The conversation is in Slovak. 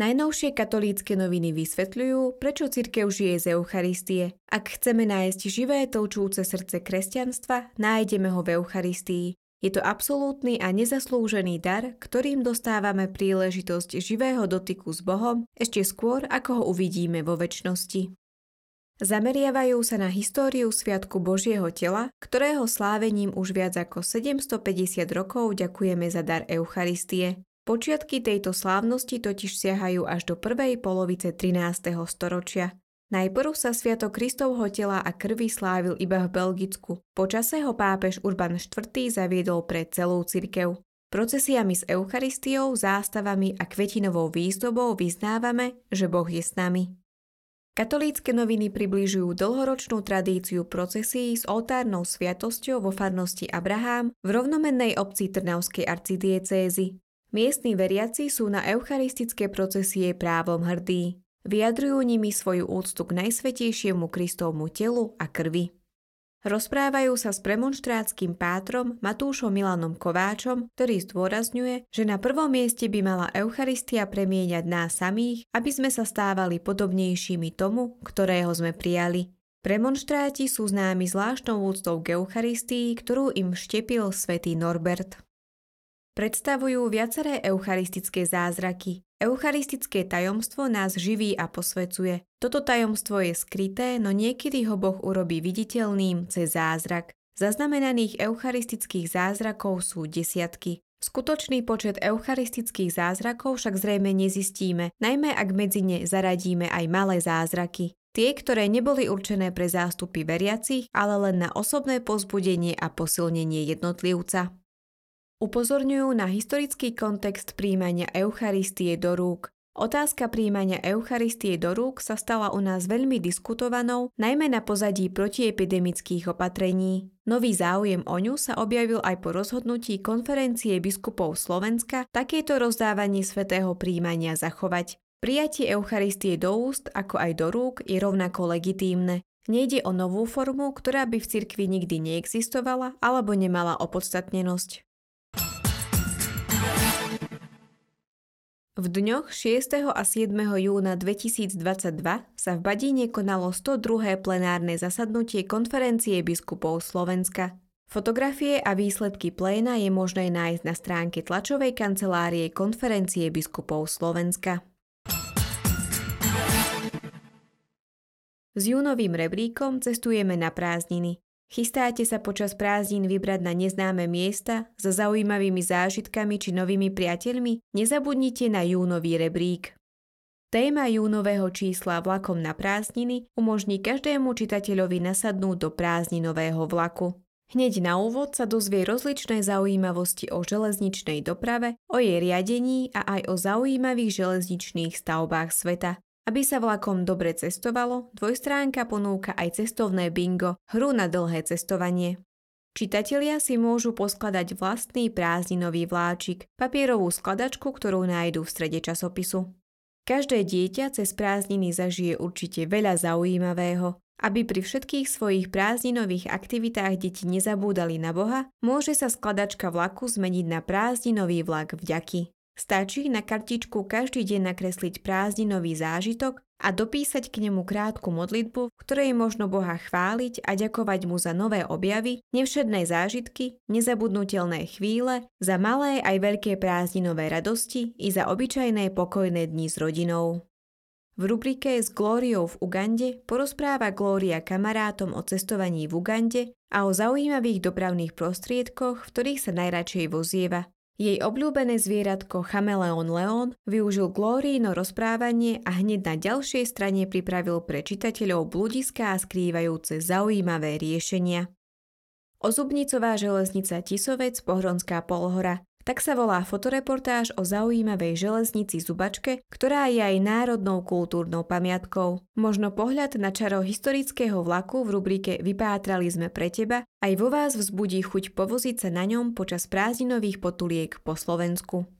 Najnovšie katolícke noviny vysvetľujú, prečo cirkev žije z Eucharistie. Ak chceme nájsť živé tlčúce srdce kresťanstva, nájdeme ho v Eucharistii. Je to absolútny a nezaslúžený dar, ktorým dostávame príležitosť živého dotyku s Bohom ešte skôr, ako ho uvidíme vo väčšnosti. Zameriavajú sa na históriu Sviatku Božieho tela, ktorého slávením už viac ako 750 rokov ďakujeme za dar Eucharistie. Počiatky tejto slávnosti totiž siahajú až do prvej polovice 13. storočia. Najprv sa Sviatok Kristovho tela a krvi slávil iba v Belgicku. Počase ho pápež Urban IV. zaviedol pre celú cirkev. Procesiami s Eucharistiou, zástavami a kvetinovou výzdobou vyznávame, že Boh je s nami. Katolícke noviny približujú dlhoročnú tradíciu procesí s oltárnou sviatosťou vo farnosti Abraham v rovnomennej obci Trnavskej arcidiecézy. Miestni veriaci sú na eucharistické procesie právom hrdí. Vyjadrujú nimi svoju úctu k najsvetejšiemu Kristovmu telu a krvi. Rozprávajú sa s premonštrátským pátrom Matúšom Milanom Kováčom, ktorý zdôrazňuje, že na prvom mieste by mala Eucharistia premieňať nás samých, aby sme sa stávali podobnejšími tomu, ktorého sme prijali. Premonštráti sú známi zvláštnou úctou k Eucharistii, ktorú im vštepil svätý Norbert predstavujú viaceré eucharistické zázraky. Eucharistické tajomstvo nás živí a posvecuje. Toto tajomstvo je skryté, no niekedy ho Boh urobí viditeľným cez zázrak. Zaznamenaných eucharistických zázrakov sú desiatky. Skutočný počet eucharistických zázrakov však zrejme nezistíme, najmä ak medzi ne zaradíme aj malé zázraky. Tie, ktoré neboli určené pre zástupy veriacich, ale len na osobné pozbudenie a posilnenie jednotlivca. Upozorňujú na historický kontext príjmania Eucharistie do rúk. Otázka príjmania Eucharistie do rúk sa stala u nás veľmi diskutovanou, najmä na pozadí protiepidemických opatrení. Nový záujem o ňu sa objavil aj po rozhodnutí konferencie biskupov Slovenska takéto rozdávanie svetého príjmania zachovať. Prijatie Eucharistie do úst, ako aj do rúk, je rovnako legitímne. Nejde o novú formu, ktorá by v cirkvi nikdy neexistovala alebo nemala opodstatnenosť. V dňoch 6. a 7. júna 2022 sa v Badíne konalo 102. plenárne zasadnutie konferencie biskupov Slovenska. Fotografie a výsledky pléna je možné nájsť na stránke tlačovej kancelárie konferencie biskupov Slovenska. S júnovým rebríkom cestujeme na prázdniny. Chystáte sa počas prázdnin vybrať na neznáme miesta za zaujímavými zážitkami či novými priateľmi? Nezabudnite na júnový rebrík. Téma júnového čísla vlakom na prázdniny umožní každému čitateľovi nasadnúť do prázdninového vlaku. Hneď na úvod sa dozvie rozličné zaujímavosti o železničnej doprave, o jej riadení a aj o zaujímavých železničných stavbách sveta. Aby sa vlakom dobre cestovalo, dvojstránka ponúka aj cestovné bingo, hru na dlhé cestovanie. Čitatelia si môžu poskladať vlastný prázdninový vláčik, papierovú skladačku, ktorú nájdú v strede časopisu. Každé dieťa cez prázdniny zažije určite veľa zaujímavého. Aby pri všetkých svojich prázdninových aktivitách deti nezabúdali na Boha, môže sa skladačka vlaku zmeniť na prázdninový vlak vďaky. Stačí na kartičku každý deň nakresliť prázdninový zážitok a dopísať k nemu krátku modlitbu, v ktorej možno Boha chváliť a ďakovať mu za nové objavy, nevšedné zážitky, nezabudnutelné chvíle, za malé aj veľké prázdninové radosti i za obyčajné pokojné dni s rodinou. V rubrike s Glóriou v Ugande porozpráva Glória kamarátom o cestovaní v Ugande a o zaujímavých dopravných prostriedkoch, v ktorých sa najradšej vozieva. Jej obľúbené zvieratko chameleon Leon využil Glórino rozprávanie a hneď na ďalšej strane pripravil pre čitateľov bludiská a skrývajúce zaujímavé riešenia. Ozubnicová železnica Tisovec, Pohronská polhora tak sa volá fotoreportáž o zaujímavej železnici Zubačke, ktorá je aj národnou kultúrnou pamiatkou. Možno pohľad na čaro historického vlaku v rubrike Vypátrali sme pre teba aj vo vás vzbudí chuť povoziť sa na ňom počas prázdninových potuliek po Slovensku.